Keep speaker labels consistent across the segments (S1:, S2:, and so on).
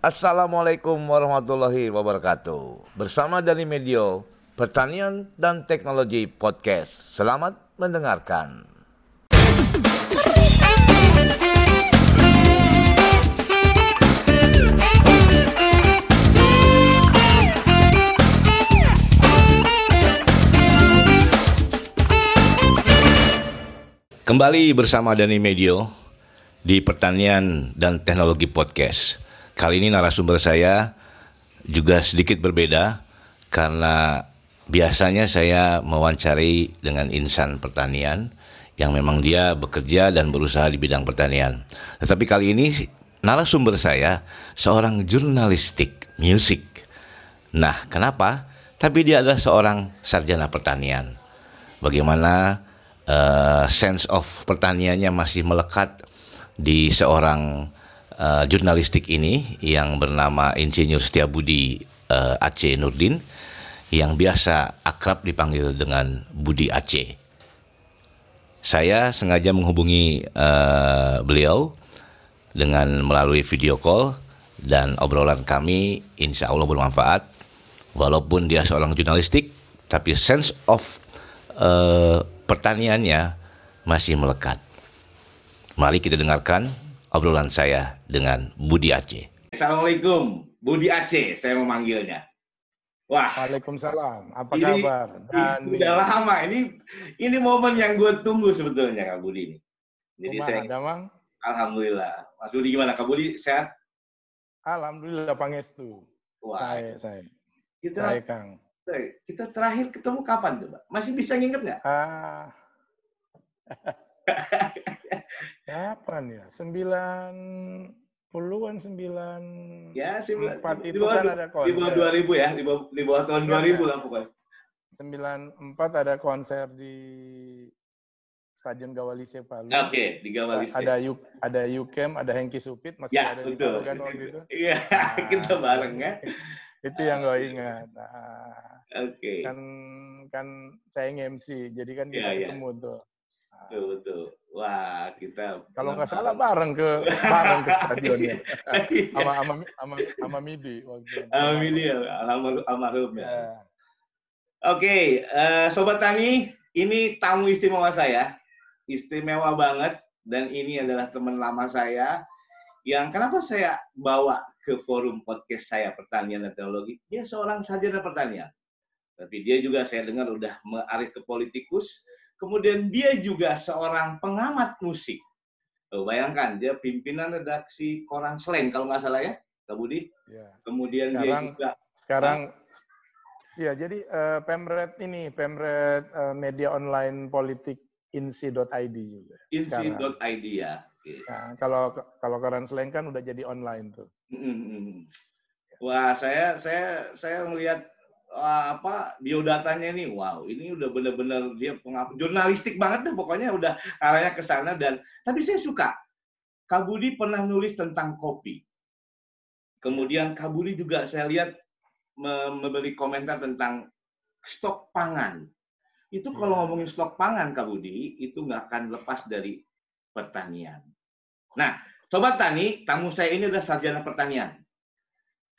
S1: Assalamualaikum warahmatullahi wabarakatuh. Bersama dari Medio, Pertanian dan Teknologi Podcast. Selamat mendengarkan. Kembali bersama Dani Medio di Pertanian dan Teknologi Podcast. Kali ini narasumber saya juga sedikit berbeda karena biasanya saya mewawancari dengan insan pertanian yang memang dia bekerja dan berusaha di bidang pertanian. Tetapi kali ini narasumber saya seorang jurnalistik musik. Nah, kenapa? Tapi dia adalah seorang sarjana pertanian. Bagaimana uh, sense of pertaniannya masih melekat di seorang uh, jurnalistik ini yang bernama Insinyur Setiabudi uh, Aceh Nurdin yang biasa akrab dipanggil dengan Budi Aceh. Saya sengaja menghubungi uh, beliau dengan melalui video call dan obrolan kami insya Allah bermanfaat. Walaupun dia seorang jurnalistik, tapi sense of uh, pertaniannya masih melekat. Mari kita dengarkan obrolan saya dengan Budi Aceh. Assalamualaikum, Budi Aceh saya memanggilnya.
S2: Wah. Waalaikumsalam. Apa
S1: ini,
S2: kabar?
S1: Dan udah lama. Ini ini momen yang gue tunggu sebetulnya Kak Budi ini.
S2: Jadi Rumah saya ada, Mang?
S1: Alhamdulillah. Mas Budi gimana? Kak Budi sehat?
S2: Alhamdulillah Pangestu. Wah. Saya, saya.
S1: Kita, saya Kang kita terakhir ketemu kapan coba? Masih bisa nginget nggak? Ah.
S2: kapan ya? Sembilan puluhan sembilan
S1: ya sembilan empat itu kan ada konser di bawah dua ribu ya di bawah, di bawah tahun iya, dua ribu lah pokoknya
S2: sembilan empat ada konser di Stadion Gawalise Palu. Oke,
S1: okay, di Gawalise.
S2: Ada Yuk, ada Yukem, ada Hengki Supit masih
S1: ya,
S2: ada
S1: betul. di Palu kan waktu itu. Iya, nah, kita bareng ya.
S2: itu yang gue ingat. Nah,
S1: Oke. Okay.
S2: Kan kan saya nge-MC, jadi kan kita yeah, iya. ketemu yeah. tuh.
S1: Betul betul. Wah kita.
S2: Kalau nggak salah bareng ke bareng ke stadionnya. sama sama sama sama Midi
S1: waktu. Sama Midi ya, almarhum almarhum ya. Yeah. Oke, okay, uh, eh, sobat tani, ini tamu istimewa saya, istimewa banget dan ini adalah teman lama saya yang kenapa saya bawa ke forum podcast saya pertanian dan teknologi. Dia seorang sarjana pertanian tapi dia juga saya dengar udah mengarah ke politikus. Kemudian dia juga seorang pengamat musik. Oh, bayangkan dia pimpinan redaksi koran Slang kalau nggak salah ya, Kak Budi. Ya. Kemudian
S2: sekarang,
S1: dia juga
S2: sekarang ya jadi uh, Pemret ini Pemret uh, media online politik insi.id juga.
S1: Insi.id ya.
S2: Okay. Nah, kalau kalau koran Slang kan udah jadi online tuh. Mm -hmm.
S1: Wah, saya saya saya melihat apa biodatanya ini wow ini udah bener-bener dia pengap jurnalistik banget deh pokoknya udah arahnya ke sana. Dan tapi saya suka Kabudi pernah nulis tentang kopi. Kemudian Kabudi juga saya lihat memberi komentar tentang stok pangan. Itu kalau ya. ngomongin stok pangan Kabudi itu nggak akan lepas dari pertanian. Nah sobat tani tamu saya ini adalah sarjana pertanian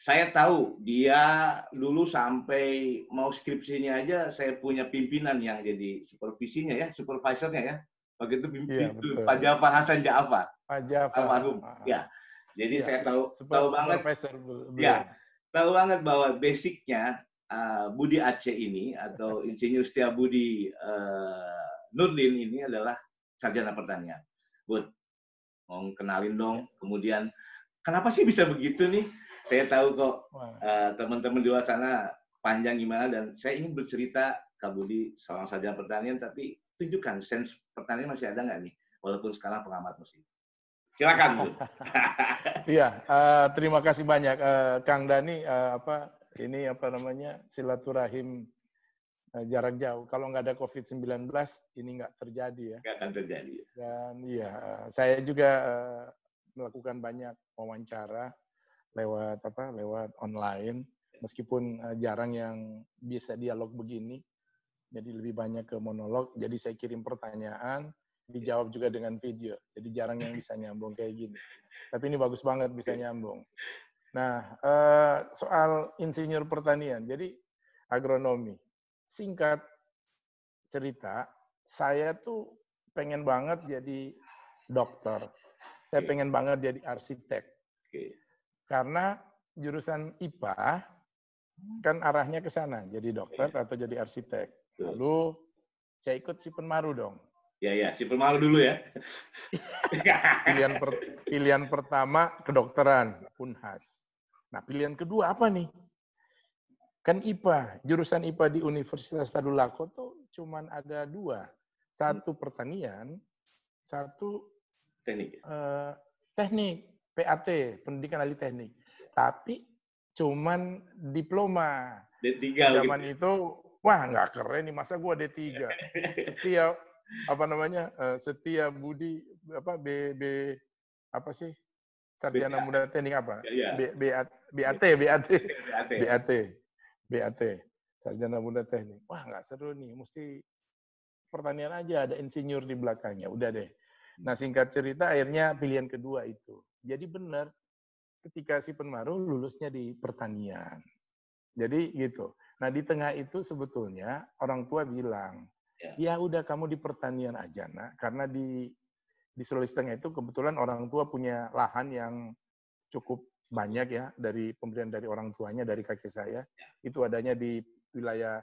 S1: saya tahu dia dulu sampai mau skripsinya aja saya punya pimpinan yang jadi supervisinya ya, supervisornya ya. Begitu pimpinan iya, Pak Jafar Hasan Ja'far.
S2: Pak Jafar.
S1: Almarhum. Ya. Jadi ya, saya tahu Super, tahu banget. Ya, tahu banget bahwa basicnya uh, Budi Aceh ini atau Insinyur Setia Budi uh, Nurdin ini adalah sarjana pertanian. Bud, mau kenalin dong. Kemudian kenapa sih bisa begitu nih? Saya tahu kok uh, teman-teman di luar sana panjang gimana dan saya ingin bercerita Kak Budi seorang saja pertanian tapi tunjukkan sense pertanian masih ada nggak nih walaupun sekarang pengamat musik. Silakan Bu.
S2: Iya, uh, terima kasih banyak uh, Kang Dani uh, apa ini apa namanya silaturahim uh, jarak jauh. Kalau nggak ada COVID-19 ini nggak terjadi ya.
S1: Nggak akan terjadi.
S2: Dan iya, saya juga uh, melakukan banyak wawancara lewat apa lewat online meskipun uh, jarang yang bisa dialog begini. Jadi lebih banyak ke monolog. Jadi saya kirim pertanyaan dijawab juga dengan video. Jadi jarang yang bisa nyambung kayak gini. Tapi ini bagus banget bisa nyambung. Nah, uh, soal insinyur pertanian, jadi agronomi. Singkat cerita, saya tuh pengen banget jadi dokter. Saya pengen banget jadi arsitek. Karena jurusan IPA kan arahnya ke sana, jadi dokter atau jadi arsitek. Lalu saya ikut si Penmaru dong.
S1: Ya ya, si Penmaru dulu ya.
S2: pilihan per, pilihan pertama kedokteran, Unhas. Nah, pilihan kedua apa nih? Kan IPA, jurusan IPA di Universitas Tadulako tuh cuman ada dua. Satu pertanian, satu
S1: teknik.
S2: Uh, teknik, PAT, pendidikan ahli teknik. Tapi cuman diploma.
S1: D3
S2: Zaman gitu. itu, wah nggak keren nih, masa gua D3. Setiap apa namanya? Uh, setia Budi apa B, B apa sih? Sarjana Muda Teknik apa?
S1: Ya, ya. B,
S2: BAT, BAT, BAT, BAT, BAT, Sarjana Muda Teknik. Wah nggak seru nih, mesti pertanian aja ada insinyur di belakangnya. Udah deh. Nah singkat cerita akhirnya pilihan kedua itu. Jadi benar ketika si Penmaru lulusnya di pertanian. Jadi gitu. Nah di tengah itu sebetulnya orang tua bilang, ya, ya udah kamu di pertanian aja nak, karena di di Sulawesi Tengah itu kebetulan orang tua punya lahan yang cukup banyak ya dari pemberian dari orang tuanya dari kakek saya ya. itu adanya di wilayah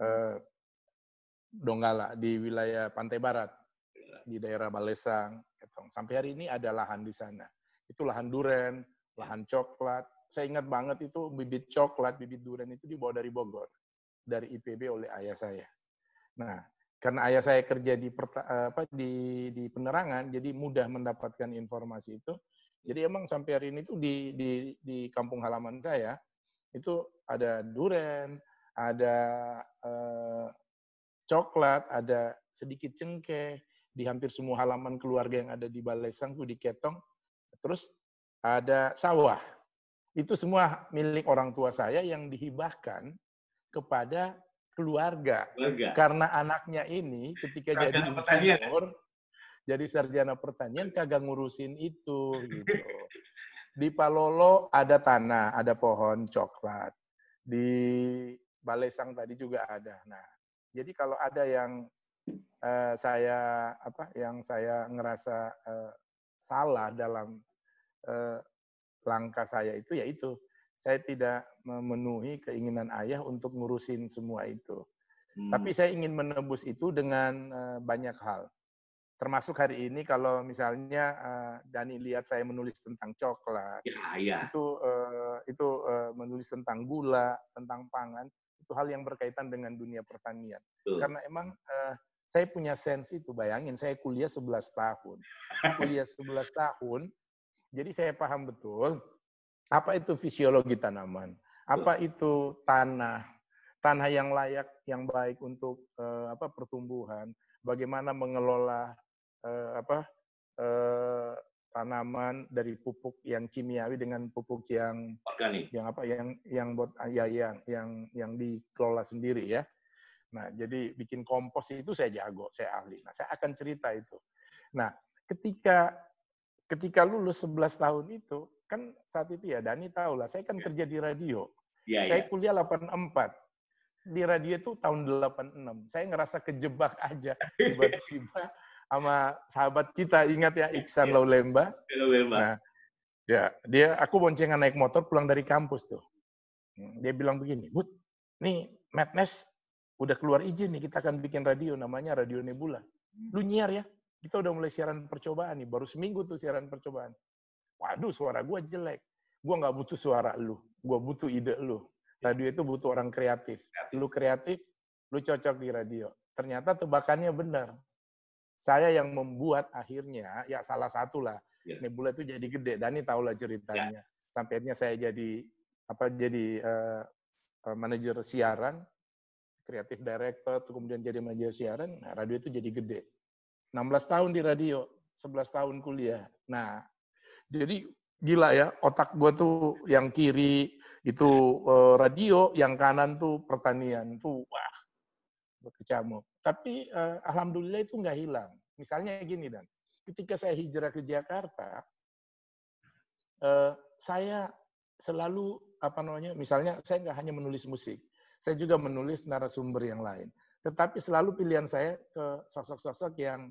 S2: eh, Donggala di wilayah Pantai Barat di daerah Balesang. Gitu. Sampai hari ini ada lahan di sana. Itu lahan duren, lahan coklat. Saya ingat banget itu bibit coklat, bibit duren itu dibawa dari Bogor, dari IPB oleh ayah saya. Nah, karena ayah saya kerja di apa di di penerangan, jadi mudah mendapatkan informasi itu. Jadi emang sampai hari ini tuh di di di kampung halaman saya itu ada duren, ada eh, coklat, ada sedikit cengkeh, di hampir semua halaman keluarga yang ada di Balai Sangku di Ketong. Terus ada sawah. Itu semua milik orang tua saya yang dihibahkan kepada keluarga. keluarga. Karena anaknya ini ketika sarjana jadi insinyur, jadi sarjana pertanian kagak ngurusin itu gitu. Di Palolo ada tanah, ada pohon coklat. Di Balai Sang tadi juga ada. Nah, jadi kalau ada yang uh, saya apa yang saya ngerasa uh, salah dalam uh, langkah saya itu ya itu saya tidak memenuhi keinginan ayah untuk ngurusin semua itu. Hmm. Tapi saya ingin menebus itu dengan uh, banyak hal. Termasuk hari ini kalau misalnya uh, Dani lihat saya menulis tentang coklat,
S1: ya, ya.
S2: itu uh, itu uh, menulis tentang gula, tentang pangan, itu hal yang berkaitan dengan dunia pertanian. Betul. Karena emang uh, saya punya sensi itu, bayangin saya kuliah 11 tahun. Kuliah 11 tahun, jadi saya paham betul apa itu fisiologi tanaman, apa itu tanah, tanah yang layak, yang baik untuk uh, apa pertumbuhan, bagaimana mengelola uh, apa uh, tanaman dari pupuk yang kimiawi dengan pupuk yang
S1: organik.
S2: Yang apa yang yang buat ya yang yang yang dikelola sendiri ya. Nah jadi bikin kompos itu saya jago saya ahli. Nah saya akan cerita itu. Nah ketika ketika lulus 11 tahun itu kan saat itu ya Dani tahu lah saya kan ya. kerja di radio ya, saya ya. kuliah 84 di radio itu tahun 86 saya ngerasa kejebak aja tiba-tiba sama sahabat kita ingat ya Iksan yeah. Laulemba. Laulemba. Nah, ya dia aku boncengan naik motor pulang dari kampus tuh. Hmm, dia bilang begini, Bud, nih Madness udah keluar izin nih kita akan bikin radio namanya Radio Nebula. Hmm. Lu nyiar ya, kita udah mulai siaran percobaan nih, baru seminggu tuh siaran percobaan. Waduh, suara gue jelek. Gue nggak butuh suara lu, gue butuh ide lu. Radio itu butuh orang kreatif. Lu kreatif, lu cocok di radio. Ternyata tebakannya benar saya yang membuat akhirnya ya salah satu lah yeah. Nebula itu jadi gede. Dani tahu lah ceritanya. Yeah. Sampai akhirnya saya jadi apa jadi uh, manajer siaran, kreatif director, kemudian jadi manajer siaran. Nah, radio itu jadi gede. 16 tahun di radio, 11 tahun kuliah. Nah, jadi gila ya, otak gua tuh yang kiri itu uh, radio, yang kanan tuh pertanian. Tuh wah, berkecamuk. Tapi uh, alhamdulillah itu nggak hilang. Misalnya gini dan, ketika saya hijrah ke Jakarta, uh, saya selalu apa namanya, misalnya saya nggak hanya menulis musik, saya juga menulis narasumber yang lain. Tetapi selalu pilihan saya ke sosok-sosok yang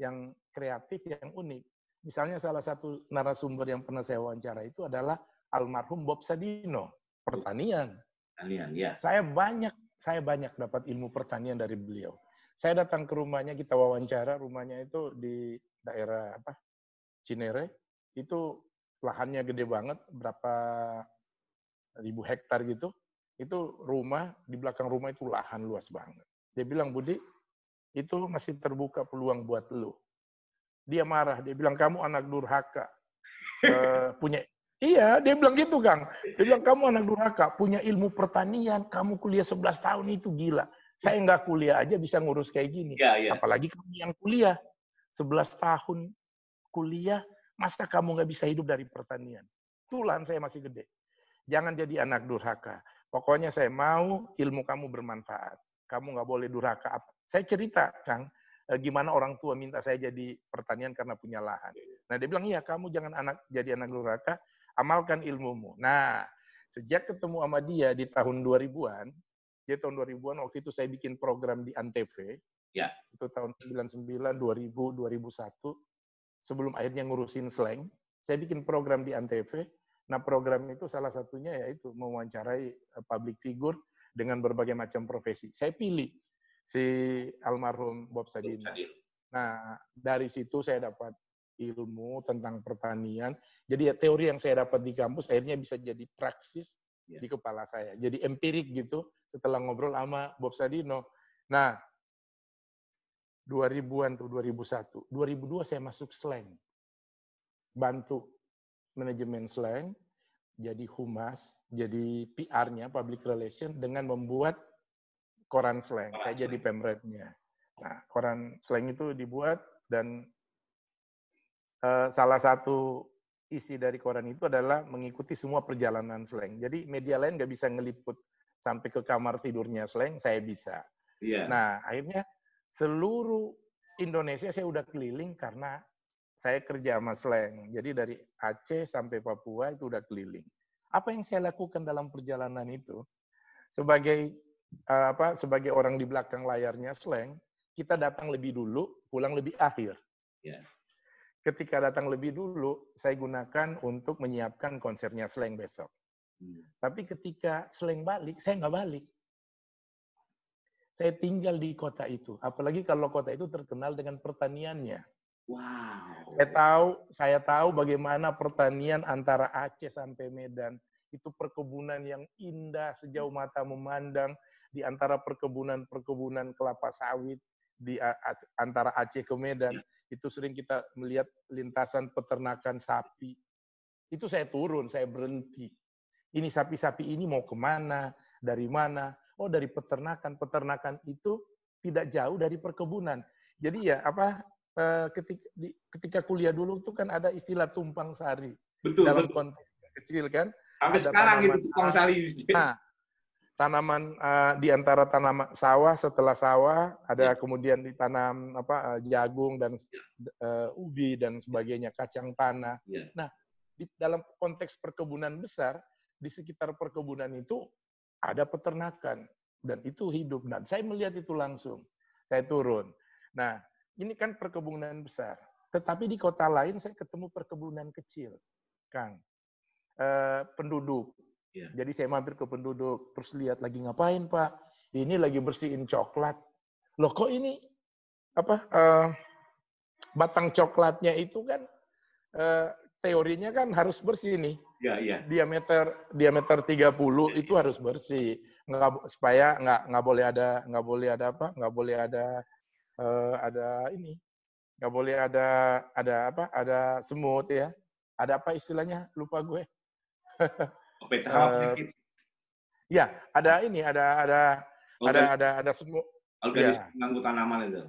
S2: yang kreatif, yang unik. Misalnya salah satu narasumber yang pernah saya wawancara itu adalah almarhum Bob Sadino, pertanian.
S1: Pertanian, ya.
S2: Saya banyak saya banyak dapat ilmu pertanian dari beliau. Saya datang ke rumahnya, kita wawancara, rumahnya itu di daerah apa? Cinere. Itu lahannya gede banget, berapa ribu hektar gitu. Itu rumah, di belakang rumah itu lahan luas banget. Dia bilang, Budi, itu masih terbuka peluang buat lu. Dia marah, dia bilang, kamu anak durhaka. uh, punya Iya, dia bilang gitu, Kang. Dia bilang, kamu anak durhaka, punya ilmu pertanian, kamu kuliah 11 tahun itu gila. Saya nggak kuliah aja bisa ngurus kayak gini. Ya, ya. Apalagi kamu yang kuliah. 11 tahun kuliah, masa kamu nggak bisa hidup dari pertanian? Tulan saya masih gede. Jangan jadi anak durhaka. Pokoknya saya mau ilmu kamu bermanfaat. Kamu nggak boleh durhaka. Saya cerita, Kang, eh, gimana orang tua minta saya jadi pertanian karena punya lahan. Nah dia bilang, iya kamu jangan anak jadi anak durhaka, amalkan ilmumu. Nah, sejak ketemu sama dia di tahun 2000-an, dia tahun 2000-an waktu itu saya bikin program di Antv. Ya. Itu tahun 99, 2000, 2001. Sebelum akhirnya ngurusin slang, saya bikin program di Antv. Nah, program itu salah satunya yaitu mewawancarai eh, public figure dengan berbagai macam profesi. Saya pilih si almarhum Bob Sadino. Nah, dari situ saya dapat ilmu tentang pertanian. Jadi ya teori yang saya dapat di kampus akhirnya bisa jadi praksis ya. di kepala saya. Jadi empirik gitu setelah ngobrol sama Bob Sadino. Nah, 2000-an tuh 2001. 2002 saya masuk slang. Bantu manajemen slang, jadi humas, jadi PR-nya, public relation, dengan membuat koran slang. Saya jadi pemretnya. Nah, koran slang itu dibuat dan Eh, salah satu isi dari koran itu adalah mengikuti semua perjalanan slang. Jadi media lain nggak bisa ngeliput sampai ke kamar tidurnya slang, saya bisa. Yeah. Nah, akhirnya seluruh Indonesia saya udah keliling karena saya kerja sama slang. Jadi dari Aceh sampai Papua itu udah keliling. Apa yang saya lakukan dalam perjalanan itu? Sebagai uh, apa? Sebagai orang di belakang layarnya slang, kita datang lebih dulu, pulang lebih akhir. Yeah ketika datang lebih dulu, saya gunakan untuk menyiapkan konsernya Slang besok. Hmm. Tapi ketika Slang balik, saya nggak balik. Saya tinggal di kota itu. Apalagi kalau kota itu terkenal dengan pertaniannya. Wow. Saya tahu, saya tahu bagaimana pertanian antara Aceh sampai Medan itu perkebunan yang indah sejauh mata memandang di antara perkebunan-perkebunan kelapa sawit di antara Aceh ke Medan itu sering kita melihat lintasan peternakan sapi. Itu saya turun, saya berhenti. Ini sapi-sapi ini mau ke mana, dari mana? Oh dari peternakan. Peternakan itu tidak jauh dari perkebunan. Jadi ya apa eh, ketika, ketika kuliah dulu itu kan ada istilah tumpang sari. Betul, dalam betul. konteks kecil kan.
S1: Sampai sekarang itu tumpang sari.
S2: Nah, tanaman uh, di antara tanaman sawah setelah sawah ada ya. kemudian ditanam apa uh, jagung dan uh, ubi dan sebagainya kacang tanah. Ya. Nah di dalam konteks perkebunan besar di sekitar perkebunan itu ada peternakan dan itu hidup dan saya melihat itu langsung saya turun. Nah ini kan perkebunan besar tetapi di kota lain saya ketemu perkebunan kecil, Kang. Uh, penduduk Yeah. Jadi saya mampir ke penduduk, terus lihat lagi ngapain Pak? Ini lagi bersihin coklat. Loh kok ini apa uh, batang coklatnya itu kan uh, teorinya kan harus bersih nih. Iya, iya. Diameter diameter 30 ya, itu ya. harus bersih. Nggak supaya nggak nggak boleh ada nggak boleh ada apa? nggak boleh ada uh, ada ini. nggak boleh ada ada apa? Ada semut ya. Ada apa istilahnya? Lupa gue. uh, Ya, ada ini, ada ada oh, ada ada ada semua
S1: organisme ya. mengganggu tanaman itu.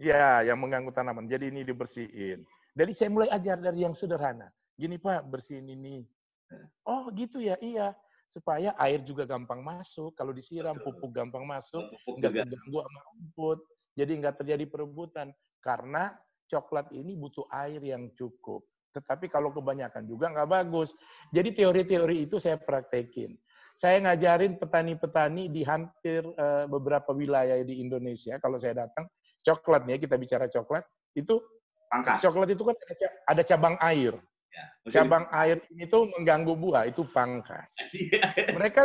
S2: Ya, yang mengganggu tanaman. Jadi ini dibersihin. Jadi saya mulai ajar dari yang sederhana. Gini Pak, bersihin ini. Ya. Oh gitu ya, iya. Supaya air juga gampang masuk. Kalau disiram, pupuk gampang masuk. Nggak terganggu sama rumput. Jadi nggak terjadi perebutan. Karena coklat ini butuh air yang cukup. Tetapi kalau kebanyakan juga nggak bagus. Jadi teori-teori itu saya praktekin. Saya ngajarin petani-petani di hampir uh, beberapa wilayah di Indonesia. Kalau saya datang, coklat nih, kita bicara coklat, itu Pangkas. coklat itu kan ada, ada cabang air. Ya, cabang air ini tuh mengganggu buah, itu pangkas. Mereka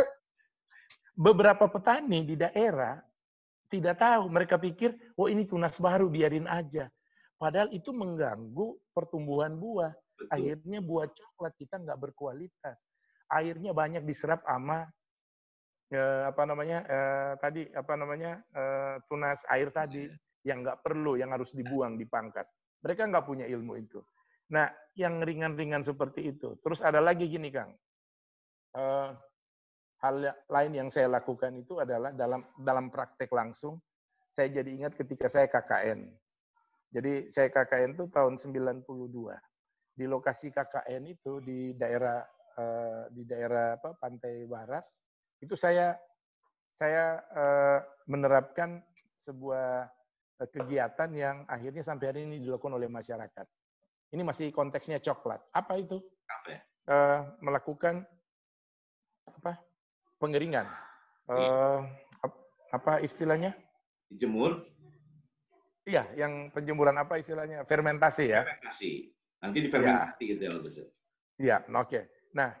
S2: beberapa petani di daerah tidak tahu, mereka pikir, oh ini tunas baru, biarin aja. Padahal itu mengganggu pertumbuhan buah. Betul. Akhirnya buah coklat kita nggak berkualitas. Airnya banyak diserap sama eh, apa namanya eh, tadi apa namanya eh, tunas air tadi iya. yang nggak perlu, yang harus dibuang, dipangkas. Mereka nggak punya ilmu itu. Nah, yang ringan-ringan seperti itu. Terus ada lagi gini, Kang. Eh, hal ya, lain yang saya lakukan itu adalah dalam dalam praktek langsung saya jadi ingat ketika saya KKN. Jadi saya KKN itu tahun 92. Di lokasi KKN itu di daerah uh, di daerah apa pantai barat itu saya saya uh, menerapkan sebuah uh, kegiatan yang akhirnya sampai hari ini dilakukan oleh masyarakat. Ini masih konteksnya coklat. Apa itu? Apa ya? Melakukan apa? Pengeringan. Uh, apa istilahnya?
S1: Jemur.
S2: Iya, yang penjemuran apa istilahnya? Fermentasi ya.
S1: Fermentasi. Nanti difermentasi ya. gitu ya,
S2: Iya, oke. Okay. Nah,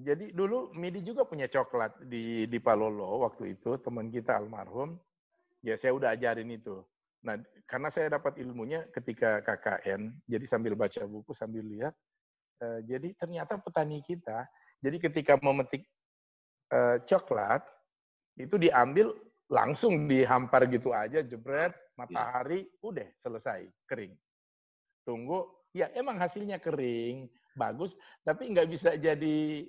S2: jadi dulu Midi juga punya coklat di di Palolo waktu itu teman kita almarhum. Ya saya udah ajarin itu. Nah, karena saya dapat ilmunya ketika KKN, jadi sambil baca buku sambil lihat. Uh, jadi ternyata petani kita, jadi ketika memetik uh, coklat itu diambil langsung dihampar gitu aja jebret iya. matahari ya. udah selesai kering tunggu ya emang hasilnya kering bagus tapi nggak bisa jadi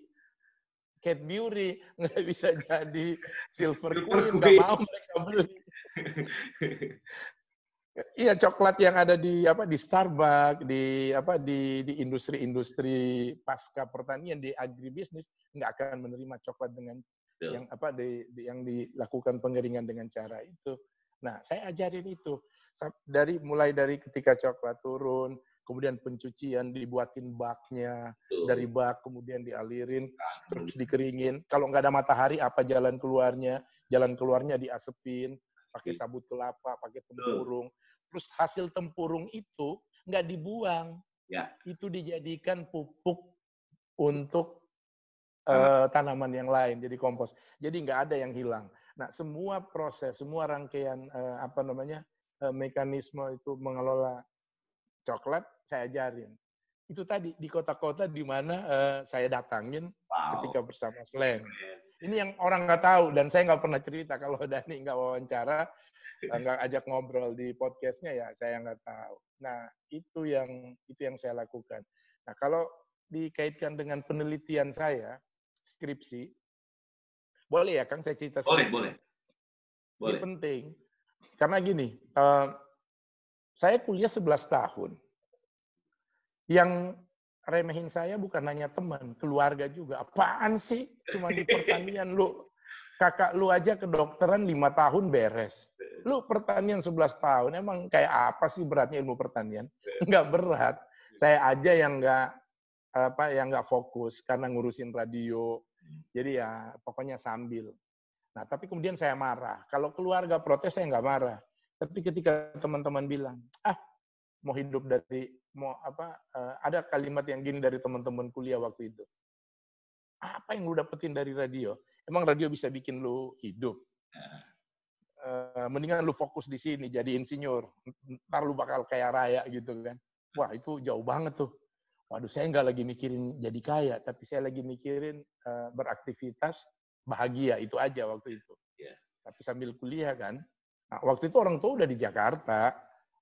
S2: cat beauty nggak bisa jadi silver queen nggak mau mereka beli Iya coklat yang ada di apa di Starbucks di apa di di industri-industri pasca pertanian di agribisnis nggak akan menerima coklat dengan yeah. yang apa di, di yang dilakukan pengeringan dengan cara itu. Nah saya ajarin itu. Dari mulai dari ketika coklat turun kemudian pencucian dibuatin baknya dari bak kemudian dialirin terus dikeringin. Kalau nggak ada matahari apa jalan keluarnya? Jalan keluarnya diasepin pakai sabut kelapa, pakai tempurung. Terus hasil tempurung itu nggak dibuang, ya. itu dijadikan pupuk untuk uh, tanaman yang lain, jadi kompos. Jadi nggak ada yang hilang. Nah, semua proses, semua rangkaian uh, apa namanya uh, mekanisme itu mengelola coklat saya ajarin. Itu tadi di kota-kota di mana uh, saya datangin wow. ketika bersama Slang. Ini yang orang nggak tahu dan saya nggak pernah cerita kalau Dani nggak wawancara, eh, nggak ajak ngobrol di podcastnya ya saya nggak tahu. Nah itu yang itu yang saya lakukan. Nah kalau dikaitkan dengan penelitian saya skripsi, boleh ya Kang saya cerita?
S1: Boleh boleh.
S2: boleh. Ini penting karena gini, uh, saya kuliah 11 tahun. Yang remehin saya bukan hanya teman, keluarga juga. Apaan sih? Cuma di pertanian lu. Kakak lu aja kedokteran lima tahun beres. Lu pertanian 11 tahun, emang kayak apa sih beratnya ilmu pertanian? Enggak berat. Saya aja yang enggak apa yang enggak fokus karena ngurusin radio. Jadi ya pokoknya sambil. Nah, tapi kemudian saya marah. Kalau keluarga protes saya enggak marah. Tapi ketika teman-teman bilang, ah mau hidup dari mau apa uh, ada kalimat yang gini dari teman-teman kuliah waktu itu. Apa yang lu dapetin dari radio? Emang radio bisa bikin lu hidup? Uh, mendingan lu fokus di sini jadi insinyur. Ntar lu bakal kaya raya gitu kan. Wah, itu jauh banget tuh. Waduh, saya nggak lagi mikirin jadi kaya, tapi saya lagi mikirin uh, beraktivitas bahagia itu aja waktu itu. Yeah. Tapi sambil kuliah kan. Nah, waktu itu orang tua udah di Jakarta,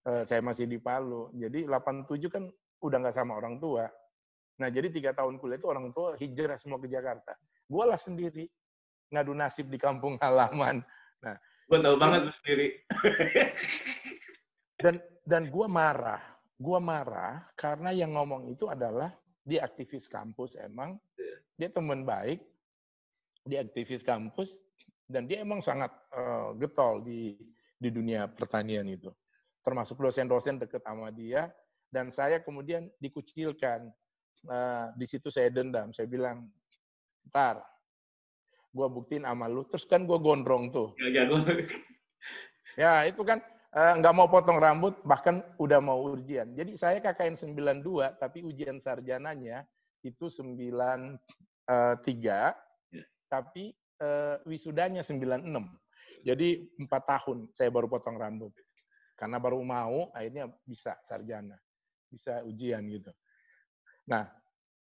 S2: Eh, saya masih di Palu. Jadi 87 kan udah nggak sama orang tua. Nah, jadi tiga tahun kuliah itu orang tua hijrah semua ke Jakarta. Gua lah sendiri ngadu nasib di kampung halaman. Nah,
S1: gua tahu banget lu sendiri.
S2: dan dan gua marah. Gua marah karena yang ngomong itu adalah dia aktivis kampus emang. Iya. Dia teman baik. Dia aktivis kampus dan dia emang sangat uh, getol di di dunia pertanian itu termasuk dosen-dosen deket sama dia, Dan saya kemudian dikucilkan. Uh, di situ saya dendam. Saya bilang, ntar, gue buktiin sama lu. Terus kan gue gondrong tuh. Ya, ya, ya itu kan uh, nggak mau potong rambut, bahkan udah mau ujian. Jadi saya KKN 92, tapi ujian sarjananya itu 93, uh, ya. tapi uh, wisudanya 96. Jadi empat tahun saya baru potong rambut. Karena baru mau, akhirnya bisa sarjana. Bisa ujian gitu. Nah,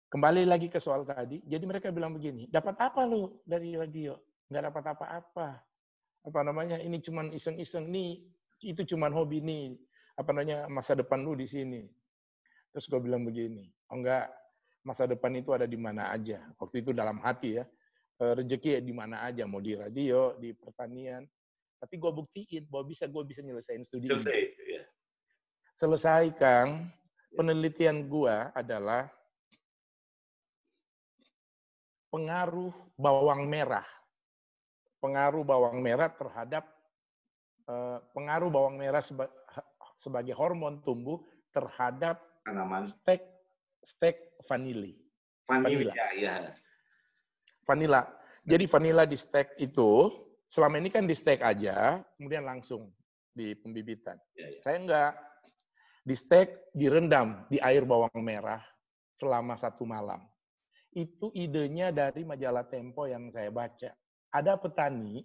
S2: kembali lagi ke soal tadi. Jadi mereka bilang begini, dapat apa lu dari radio? Nggak dapat apa-apa. Apa namanya, ini cuman iseng-iseng. Nih, itu cuman hobi nih. Apa namanya, masa depan lu di sini. Terus gue bilang begini, oh enggak, masa depan itu ada di mana aja. Waktu itu dalam hati ya Eh, rezeki di mana aja, mau di radio, di pertanian. Tapi gue buktiin bahwa bisa gue bisa nyelesain studi Selesai, ini. Ya. Selesai, Kang. Penelitian gue adalah pengaruh bawang merah. Pengaruh bawang merah terhadap uh, pengaruh bawang merah seba, sebagai hormon tumbuh terhadap tanaman stek stek vanili.
S1: Vanila, ya, ya
S2: vanilla. Jadi vanilla di stek itu selama ini kan di stek aja, kemudian langsung di pembibitan. Ya, ya. Saya enggak di stek direndam di air bawang merah selama satu malam. Itu idenya dari majalah Tempo yang saya baca. Ada petani,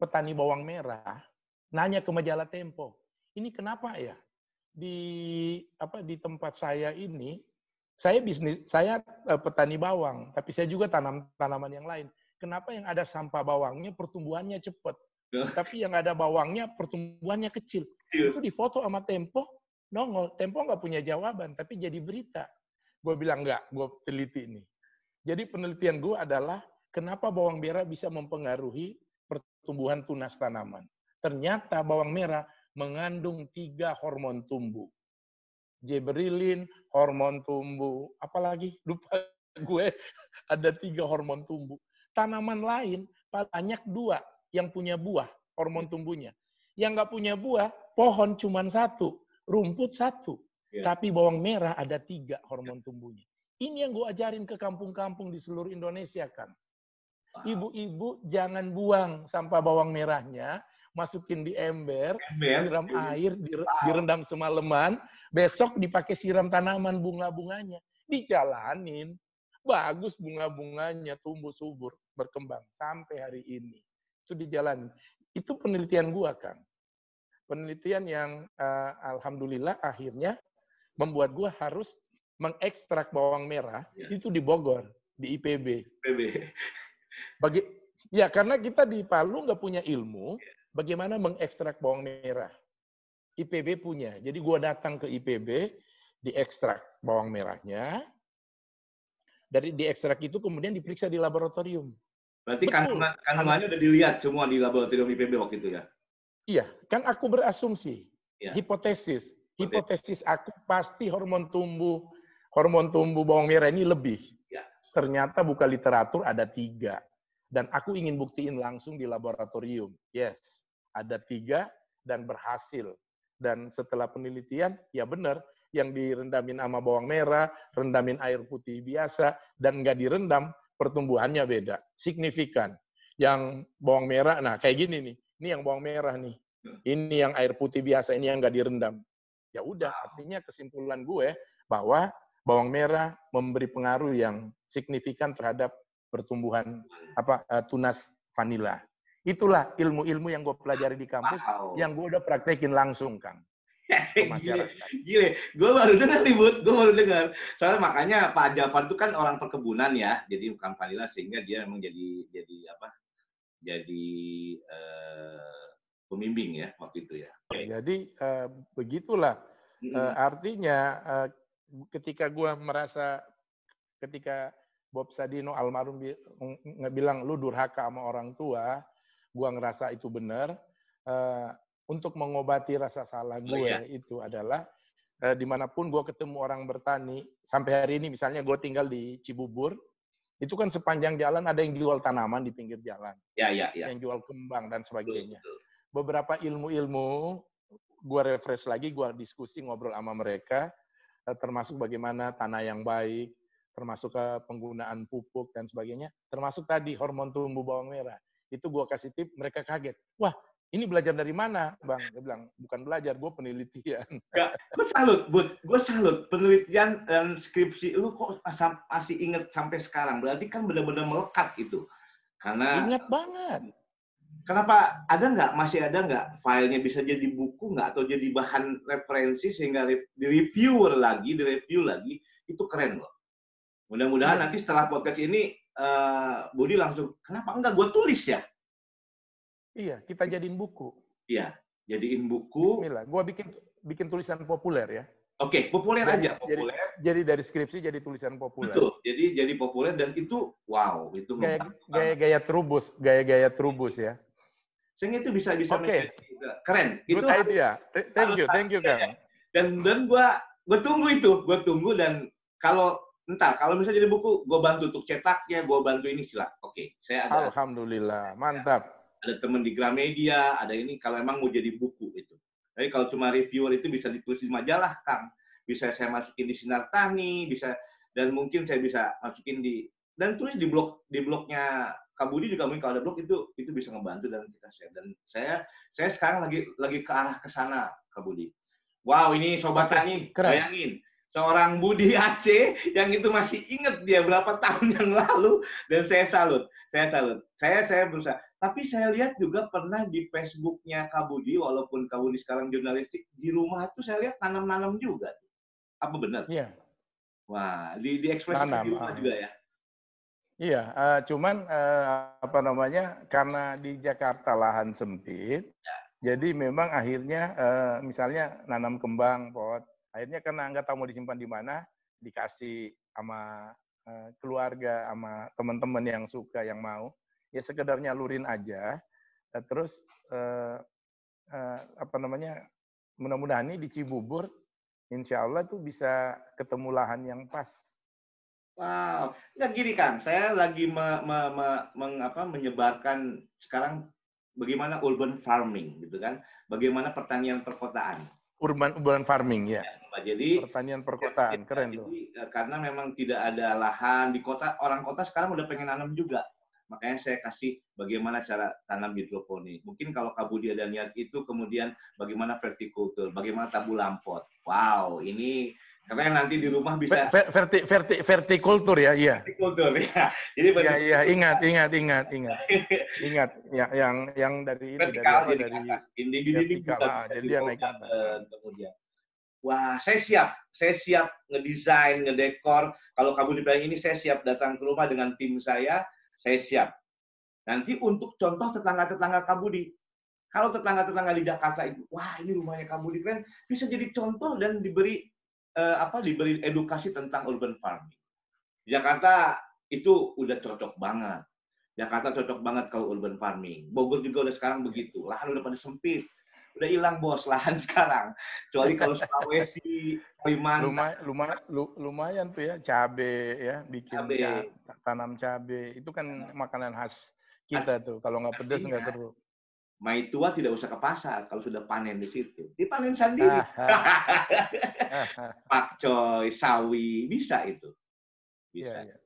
S2: petani bawang merah, nanya ke majalah Tempo, ini kenapa ya di apa di tempat saya ini saya bisnis, saya uh, petani bawang, tapi saya juga tanam tanaman yang lain. Kenapa yang ada sampah bawangnya pertumbuhannya cepat, tapi yang ada bawangnya pertumbuhannya kecil? Itu difoto sama Tempo, nongol. Tempo nggak punya jawaban, tapi jadi berita. Gue bilang nggak, gue teliti ini. Jadi penelitian gue adalah kenapa bawang merah bisa mempengaruhi pertumbuhan tunas tanaman. Ternyata bawang merah mengandung tiga hormon tumbuh Jebrilin, hormon tumbuh, apalagi lupa gue ada tiga hormon tumbuh. Tanaman lain banyak dua yang punya buah, hormon tumbuhnya. Yang nggak punya buah, pohon cuma satu, rumput satu. Yeah. Tapi bawang merah ada tiga hormon tumbuhnya. Ini yang gue ajarin ke kampung-kampung di seluruh Indonesia kan. Ibu-ibu jangan buang sampah bawang merahnya, masukin di ember, ember. siram air, direndam semalaman, besok dipakai siram tanaman bunga-bunganya. Dijalanin, bagus bunga-bunganya, tumbuh subur, berkembang sampai hari ini. Itu dijalanin. Itu penelitian gua, kan. Penelitian yang uh, alhamdulillah akhirnya membuat gua harus mengekstrak bawang merah ya. itu di Bogor, di IPB. IPB. Bagi ya karena kita di Palu nggak punya ilmu, ya bagaimana mengekstrak bawang merah. IPB punya. Jadi gua datang ke IPB, diekstrak bawang merahnya. Dari diekstrak itu kemudian diperiksa di laboratorium.
S1: Berarti kandungan, kandungannya udah dilihat semua di laboratorium IPB waktu itu ya?
S2: Iya, kan aku berasumsi, ya. hipotesis. Hipotesis aku pasti hormon tumbuh, hormon tumbuh bawang merah ini lebih. Ya. Ternyata buka literatur ada tiga. Dan aku ingin buktiin langsung di laboratorium. Yes, ada tiga dan berhasil. Dan setelah penelitian, ya benar, yang direndamin sama bawang merah, rendamin air putih biasa, dan nggak direndam, pertumbuhannya beda. Signifikan. Yang bawang merah, nah kayak gini nih, ini yang bawang merah nih. Ini yang air putih biasa, ini yang nggak direndam. Ya udah, artinya kesimpulan gue bahwa bawang merah memberi pengaruh yang signifikan terhadap pertumbuhan apa uh, tunas vanila. Itulah ilmu-ilmu yang gue pelajari di kampus, wow. yang gue udah praktekin langsung, Kang.
S1: Gile, gile. Gue baru dengar nih, Bud. Gue baru dengar. Soalnya makanya Pak Jafar itu kan orang perkebunan ya, jadi bukan vanila sehingga dia memang jadi jadi apa? Jadi uh, pembimbing ya waktu itu ya.
S2: Okay. Jadi uh, begitulah. Mm -hmm. uh, artinya uh, ketika gue merasa ketika Bob Sadino almarhum bilang lu durhaka sama orang tua, gua ngerasa itu benar. Uh, untuk mengobati rasa salah gue oh, iya. itu adalah uh, di mana pun gue ketemu orang bertani sampai hari ini misalnya gue tinggal di Cibubur itu kan sepanjang jalan ada yang jual tanaman di pinggir jalan
S1: ya, ya, ya.
S2: yang jual kembang dan sebagainya betul, betul. beberapa ilmu-ilmu gue refresh lagi, gue diskusi ngobrol sama mereka, eh, termasuk bagaimana tanah yang baik, termasuk ke penggunaan pupuk dan sebagainya, termasuk tadi hormon tumbuh bawang merah. Itu gue kasih tip, mereka kaget. Wah, ini belajar dari mana, Bang? Dia bilang, bukan belajar, gue penelitian.
S1: Gak, gue salut, Bud. Gue salut. Penelitian dan skripsi lu kok masih inget sampai sekarang. Berarti kan benar-benar melekat itu. Karena...
S2: Ingat banget.
S1: Kenapa ada nggak masih ada nggak filenya bisa jadi buku nggak atau jadi bahan referensi sehingga di reviewer lagi, di review lagi itu keren loh. Mudah-mudahan ya. nanti setelah podcast ini uh, Budi langsung kenapa enggak gue tulis ya?
S2: Iya, kita jadiin buku.
S1: Iya, jadiin buku.
S2: Bismillah, gua bikin bikin tulisan populer ya.
S1: Oke, okay, populer
S2: jadi,
S1: aja, populer.
S2: Jadi, jadi dari skripsi jadi tulisan populer.
S1: Betul. Jadi jadi populer dan itu wow, itu
S2: gaya, gaya-gaya terubus, gaya-gaya terubus ya.
S1: Sehingga itu bisa bisa
S2: okay.
S1: keren.
S2: Good
S1: itu
S2: idea. Thank you, thank you, Kang.
S1: Dan dan gua gua tunggu itu, gua tunggu dan kalau entar kalau misalnya jadi buku, gue bantu untuk cetaknya, gue bantu ini sila. Oke, saya
S2: ada. Alhamdulillah, mantap
S1: ada teman di Gramedia, ada ini kalau emang mau jadi buku itu. Tapi kalau cuma reviewer itu bisa ditulis di majalah, Kang. Bisa saya masukin di Sinar Tani, bisa dan mungkin saya bisa masukin di dan tulis di blog di blognya Kabudi juga mungkin kalau ada blog itu itu bisa ngebantu dan kita share dan saya saya sekarang lagi lagi ke arah ke sana Kabudi. Wow ini sobat Tani bayangin seorang Budi Aceh yang itu masih ingat dia berapa tahun yang lalu dan saya salut saya salut saya saya berusaha tapi saya lihat juga pernah di Facebooknya Kabudi walaupun Kabudi sekarang jurnalistik di rumah itu saya lihat tanam-nanam juga apa benar?
S2: Iya.
S1: Wah di di ekspresi di rumah uh, juga ya?
S2: Iya uh, cuman uh, apa namanya karena di Jakarta lahan sempit ya. jadi memang akhirnya uh, misalnya nanam kembang pot akhirnya karena nggak tahu mau disimpan di mana dikasih sama uh, keluarga sama teman-teman yang suka yang mau ya sekedar nyalurin aja uh, terus uh, uh, apa namanya mudah-mudahan ini di Cibubur insya Allah tuh bisa ketemu lahan yang pas
S1: Wow, nggak gini kan? Saya lagi me, me, me, meng, apa, menyebarkan sekarang bagaimana urban farming, gitu kan? Bagaimana pertanian perkotaan
S2: urban urban farming ya.
S1: ya jadi
S2: pertanian perkotaan ya, keren tuh.
S1: E, karena memang tidak ada lahan di kota, orang kota sekarang udah pengen nanam juga. Makanya saya kasih bagaimana cara tanam hidroponik. Mungkin kalau Kabudi ada niat itu, kemudian bagaimana vertikultur, bagaimana tabu lampot. Wow, ini Katanya nanti di rumah bisa
S2: verti verti vertikultur ya, iya.
S1: Vertikultur ya. Jadi
S2: Iya, iya, ingat, ingat, ingat, ingat. ingat ya, yang yang dari
S1: ini vertikal
S2: dari dari
S1: ini ini ini
S2: jadi dia naik
S1: kemudian. Wah, saya siap. Saya siap ngedesain, ngedekor. Kalau kamu dibilang ini, saya siap datang ke rumah dengan tim saya. Saya siap. Nanti untuk contoh tetangga-tetangga Kabudi, kalau tetangga-tetangga di Jakarta itu, wah ini rumahnya Kabudi keren, bisa jadi contoh dan diberi eh, apa diberi edukasi tentang urban farming. Jakarta itu udah cocok banget. Jakarta cocok banget kalau urban farming. Bogor juga udah sekarang begitu. Lahan udah pada sempit. Udah hilang bos lahan sekarang. Kecuali kalau Sulawesi, Kalimantan.
S2: Lumayan, lumayan, lumayan tuh ya cabe ya bikin cabe. tanam cabe. Itu kan makanan khas kita tuh. Kalau nggak pedas nggak seru.
S1: Mai tua tidak usah ke pasar kalau sudah panen di situ. Dipanen sendiri. Pakcoy, sawi, bisa itu. Bisa. Ya, ya.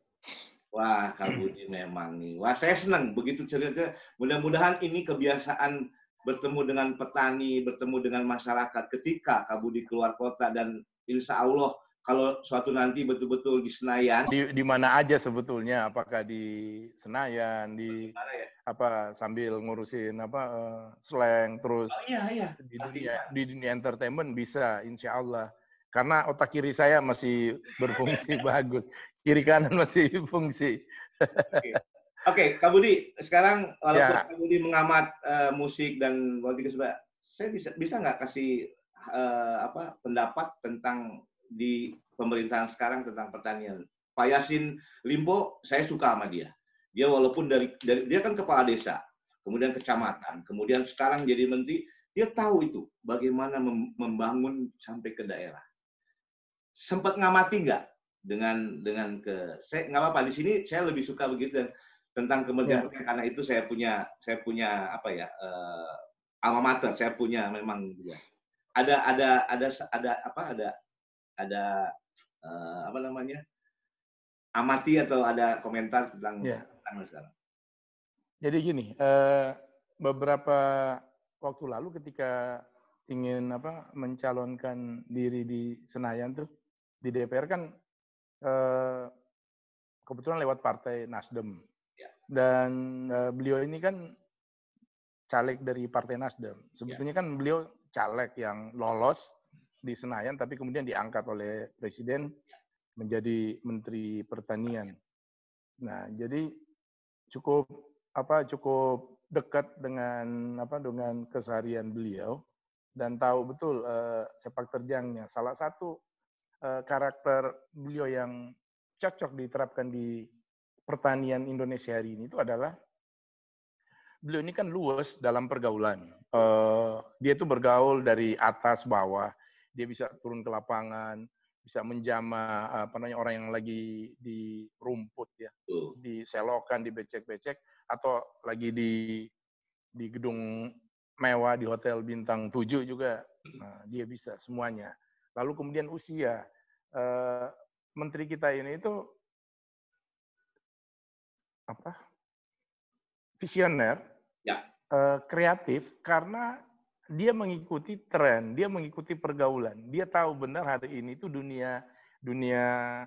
S1: Wah, Kak Budi memang nih. Wah, saya senang begitu cerita. Mudah-mudahan ini kebiasaan bertemu dengan petani, bertemu dengan masyarakat ketika Kak Budi keluar kota dan insya Allah kalau suatu nanti betul-betul di Senayan.
S2: Di, di mana aja sebetulnya? Apakah di Senayan, di ya? apa sambil ngurusin apa uh, slang terus
S1: oh, iya, iya.
S2: di dunia di dunia entertainment bisa, insya Allah. Karena otak kiri saya masih berfungsi bagus, kiri kanan masih fungsi.
S1: Oke, okay. Kak Budi, sekarang walaupun ya. Kak Budi mengamat uh, musik dan politik saya bisa bisa nggak kasih uh, apa pendapat tentang di pemerintahan sekarang tentang pertanian. Pak Yasin Limpo, saya suka sama dia. Dia walaupun dari, dari dia kan kepala desa, kemudian kecamatan, kemudian sekarang jadi menteri, dia tahu itu bagaimana membangun sampai ke daerah. Sempat ngamati nggak dengan dengan ke saya nggak apa-apa di sini saya lebih suka begitu dan tentang kementerian ya. karena itu saya punya saya punya apa ya uh, alma mater saya punya memang juga ada ada ada ada apa ada ada uh, apa namanya amati atau ada komentar tentang
S2: ya.
S1: tentang sekarang.
S2: Jadi gini, uh, beberapa waktu lalu ketika ingin apa mencalonkan diri di Senayan tuh di DPR kan uh, kebetulan lewat partai Nasdem ya. Dan uh, beliau ini kan caleg dari partai Nasdem. Sebetulnya ya. kan beliau caleg yang lolos di Senayan tapi kemudian diangkat oleh presiden menjadi menteri pertanian. Nah, jadi cukup apa cukup dekat dengan apa dengan keseharian beliau dan tahu betul uh, sepak terjangnya. Salah satu uh, karakter beliau yang cocok diterapkan di pertanian Indonesia hari ini itu adalah beliau ini kan luas dalam pergaulan. Uh, dia itu bergaul dari atas bawah. Dia bisa turun ke lapangan, bisa menjama apa namanya orang yang lagi di rumput ya, di selokan, di becek-becek atau lagi di di gedung mewah di hotel bintang 7 juga nah, dia bisa semuanya. Lalu kemudian usia uh, menteri kita ini itu apa? visioner, ya. uh, kreatif karena dia mengikuti tren, dia mengikuti pergaulan. Dia tahu benar hari ini itu dunia dunia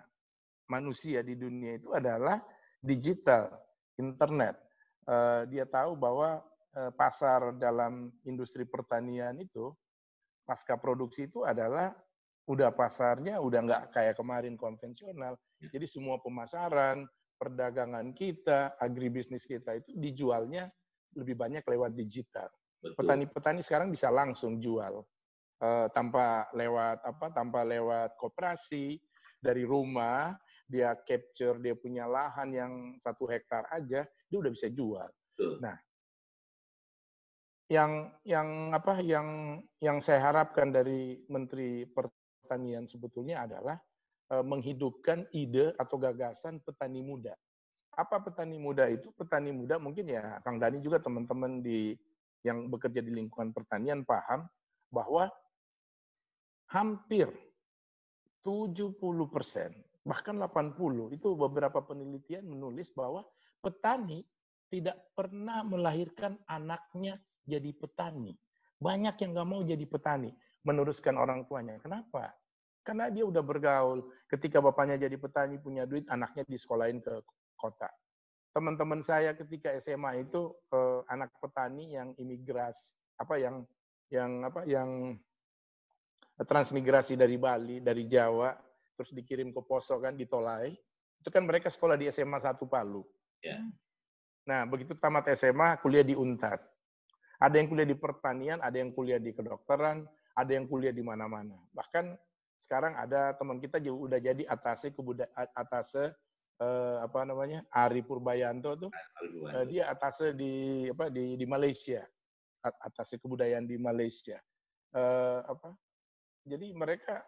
S2: manusia di dunia itu adalah digital, internet. Uh, dia tahu bahwa uh, pasar dalam industri pertanian itu pasca produksi itu adalah udah pasarnya udah nggak kayak kemarin konvensional. Ya. Jadi semua pemasaran, perdagangan kita, agribisnis kita itu dijualnya lebih banyak lewat digital. Petani-petani sekarang bisa langsung jual uh, tanpa lewat apa tanpa lewat koperasi dari rumah dia capture dia punya lahan yang satu hektar aja dia udah bisa jual. Betul. Nah, yang yang apa yang yang saya harapkan dari Menteri Pertanian sebetulnya adalah menghidupkan ide atau gagasan petani muda. Apa petani muda itu? Petani muda mungkin ya Kang Dani juga teman-teman di yang bekerja di lingkungan pertanian paham bahwa hampir 70 persen, bahkan 80, itu beberapa penelitian menulis bahwa petani tidak pernah melahirkan anaknya jadi petani. Banyak yang nggak mau jadi petani, meneruskan orang tuanya. Kenapa? Karena dia udah bergaul. Ketika bapaknya jadi petani, punya duit, anaknya disekolahin ke kota teman-teman saya ketika SMA itu eh, anak petani yang imigras apa yang yang apa yang transmigrasi dari Bali dari Jawa terus dikirim ke Poso kan di Tolai itu kan mereka sekolah di SMA 1 Palu. Yeah. Nah begitu tamat SMA kuliah di Untar. Ada yang kuliah di pertanian, ada yang kuliah di kedokteran, ada yang kuliah di mana-mana. Bahkan sekarang ada teman kita juga udah jadi atase kebudayaan atase uh, apa namanya Ari Purbayanto tuh. Uh, dia atasnya di apa di di Malaysia. Atasnya kebudayaan di Malaysia. Uh, apa jadi mereka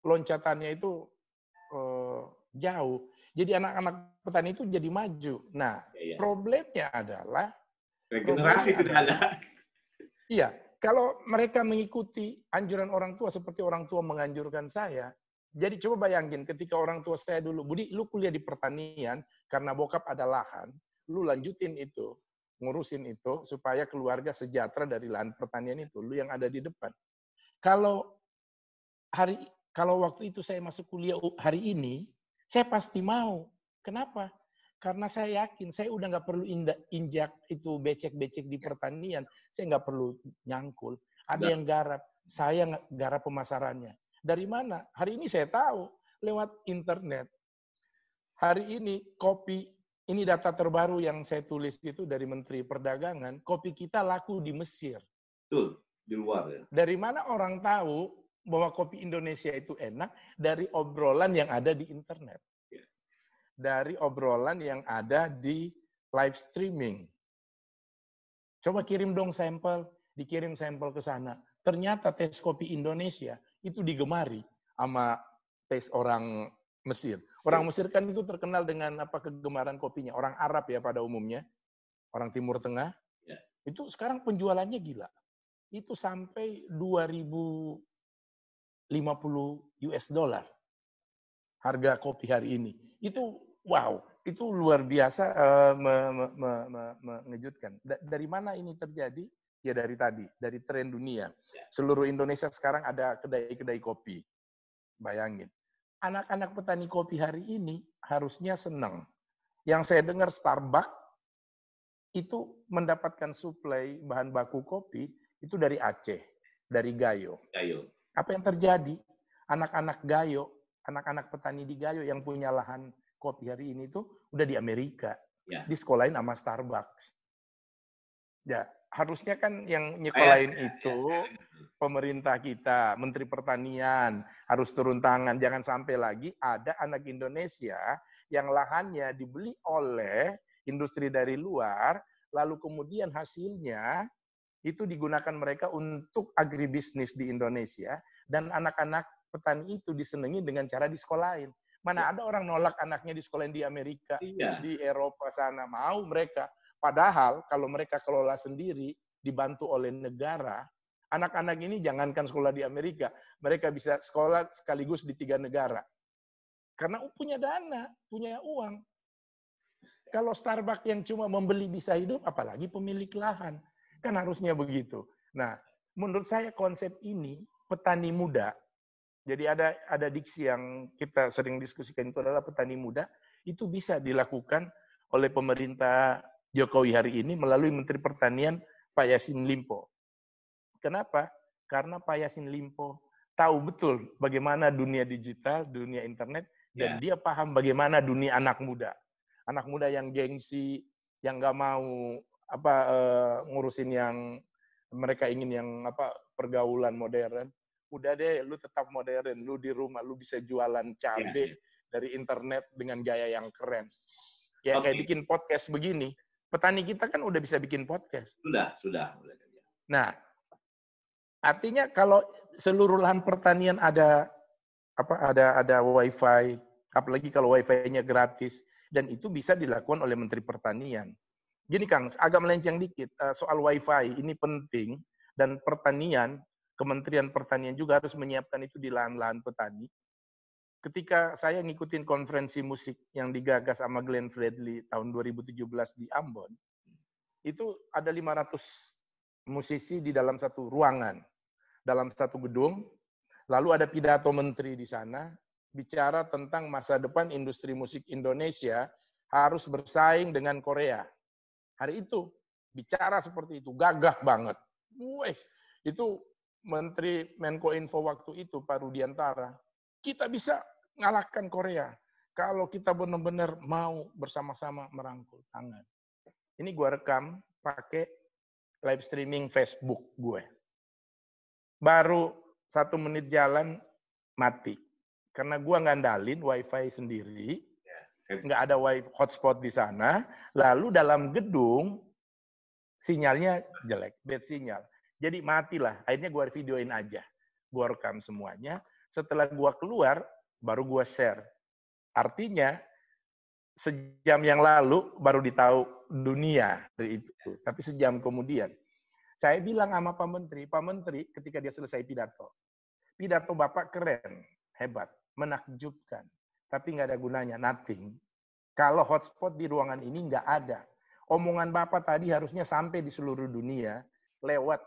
S2: loncatannya itu uh, jauh. Jadi anak-anak petani itu jadi maju. Nah ya, ya. problemnya adalah
S1: regenerasi tidak ada
S2: iya kalau mereka mengikuti anjuran orang tua seperti orang tua menganjurkan saya jadi coba bayangin ketika orang tua saya dulu, Budi, lu kuliah di pertanian karena bokap ada lahan, lu lanjutin itu, ngurusin itu supaya keluarga sejahtera dari lahan pertanian itu, lu yang ada di depan. Kalau hari kalau waktu itu saya masuk kuliah hari ini, saya pasti mau. Kenapa? Karena saya yakin saya udah nggak perlu injak itu becek-becek di pertanian, saya nggak perlu nyangkul. Ada yang garap, saya garap pemasarannya dari mana? Hari ini saya tahu lewat internet. Hari ini kopi, ini data terbaru yang saya tulis itu dari Menteri Perdagangan, kopi kita laku di Mesir.
S1: Betul, di luar ya.
S2: Dari mana orang tahu bahwa kopi Indonesia itu enak? Dari obrolan yang ada di internet. Dari obrolan yang ada di live streaming. Coba kirim dong sampel, dikirim sampel ke sana. Ternyata tes kopi Indonesia itu digemari sama tes orang Mesir. Orang Mesir kan itu terkenal dengan apa kegemaran kopinya. Orang Arab ya pada umumnya, orang Timur Tengah. Ya. Itu sekarang penjualannya gila. itu sampai 2050 US dollar harga kopi hari ini. Itu wow, itu luar biasa uh, me, me, me, me, mengejutkan. Da, dari mana ini terjadi? Ya dari tadi, dari tren dunia. Ya. Seluruh Indonesia sekarang ada kedai-kedai kopi. Bayangin. Anak-anak petani kopi hari ini harusnya senang. Yang saya dengar Starbucks itu mendapatkan suplai bahan baku kopi itu dari Aceh, dari Gayo. Gayo. Apa yang terjadi? Anak-anak Gayo anak-anak petani di Gayo yang punya lahan kopi hari ini tuh udah di Amerika. Ya. Di sekolahin sama Starbucks. Ya, harusnya kan yang nyekolahin ya, itu ya, pemerintah kita, Menteri Pertanian harus turun tangan. Jangan sampai lagi ada anak Indonesia yang lahannya dibeli oleh industri dari luar, lalu kemudian hasilnya itu digunakan mereka untuk agribisnis di Indonesia dan anak-anak petani itu disenangi dengan cara di sekolahin. Mana ya. ada orang nolak anaknya di sekolah di Amerika, iya. di Eropa sana, mau mereka. Padahal kalau mereka kelola sendiri, dibantu oleh negara, anak-anak ini jangankan sekolah di Amerika, mereka bisa sekolah sekaligus di tiga negara. Karena punya dana, punya uang. Kalau Starbucks yang cuma membeli bisa hidup, apalagi pemilik lahan. Kan harusnya begitu. Nah, menurut saya konsep ini, petani muda, jadi ada ada diksi yang kita sering diskusikan itu adalah petani muda itu bisa dilakukan oleh pemerintah Jokowi hari ini melalui Menteri Pertanian Pak Yasin Limpo. Kenapa? Karena Pak Yasin Limpo tahu betul bagaimana dunia digital, dunia internet, dan yeah. dia paham bagaimana dunia anak muda. Anak muda yang gengsi, yang nggak mau apa uh, ngurusin yang mereka ingin yang apa pergaulan modern udah deh lu tetap modern, lu di rumah lu bisa jualan cabe ya, ya. dari internet dengan gaya yang keren. Ya okay. kayak bikin podcast begini. Petani kita kan udah bisa bikin podcast.
S1: Sudah, sudah.
S2: Nah, artinya kalau seluruh lahan pertanian ada apa ada ada wifi, apalagi kalau wifi-nya gratis dan itu bisa dilakukan oleh Menteri Pertanian. Gini Kang, agak melenceng dikit eh, soal wifi ini penting dan pertanian Kementerian Pertanian juga harus menyiapkan itu di lahan-lahan petani. Ketika saya ngikutin konferensi musik yang digagas sama Glenn Fredly tahun 2017 di Ambon, itu ada 500 musisi di dalam satu ruangan, dalam satu gedung, lalu ada pidato menteri di sana, bicara tentang masa depan industri musik Indonesia harus bersaing dengan Korea. Hari itu bicara seperti itu, gagah banget. Wih, itu Menteri Menko Info waktu itu, Pak Rudiantara, kita bisa ngalahkan Korea kalau kita benar-benar mau bersama-sama merangkul tangan. Ini gue rekam pakai live streaming Facebook gue. Baru satu menit jalan mati. Karena gue ngandalin wifi sendiri, ya. nggak ada wifi hotspot di sana. Lalu dalam gedung sinyalnya jelek, bad sinyal. Jadi matilah. Akhirnya gue videoin aja. Gue rekam semuanya. Setelah gue keluar, baru gue share. Artinya, sejam yang lalu baru ditahu dunia dari itu. Tapi sejam kemudian, saya bilang sama Pak Menteri, Pak Menteri ketika dia selesai pidato, pidato Bapak keren, hebat, menakjubkan, tapi nggak ada gunanya, nothing. Kalau hotspot di ruangan ini nggak ada. Omongan Bapak tadi harusnya sampai di seluruh dunia lewat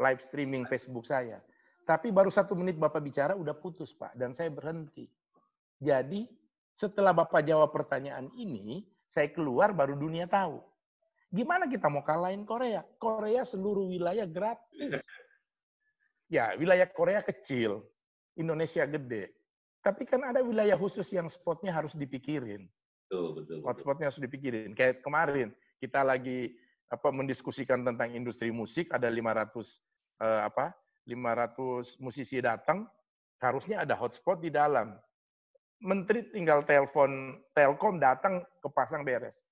S2: live streaming Facebook saya. Tapi baru satu menit Bapak bicara udah putus Pak, dan saya berhenti. Jadi setelah Bapak jawab pertanyaan ini, saya keluar baru dunia tahu. Gimana kita mau kalahin Korea? Korea seluruh wilayah gratis. Ya, wilayah Korea kecil, Indonesia gede. Tapi kan ada wilayah khusus yang spotnya harus dipikirin. Betul, betul, betul. Hotspotnya harus dipikirin. Kayak kemarin, kita lagi apa mendiskusikan tentang industri musik ada 500 eh, apa 500 musisi datang harusnya ada hotspot di dalam. Menteri tinggal telepon telkom datang ke pasang beres.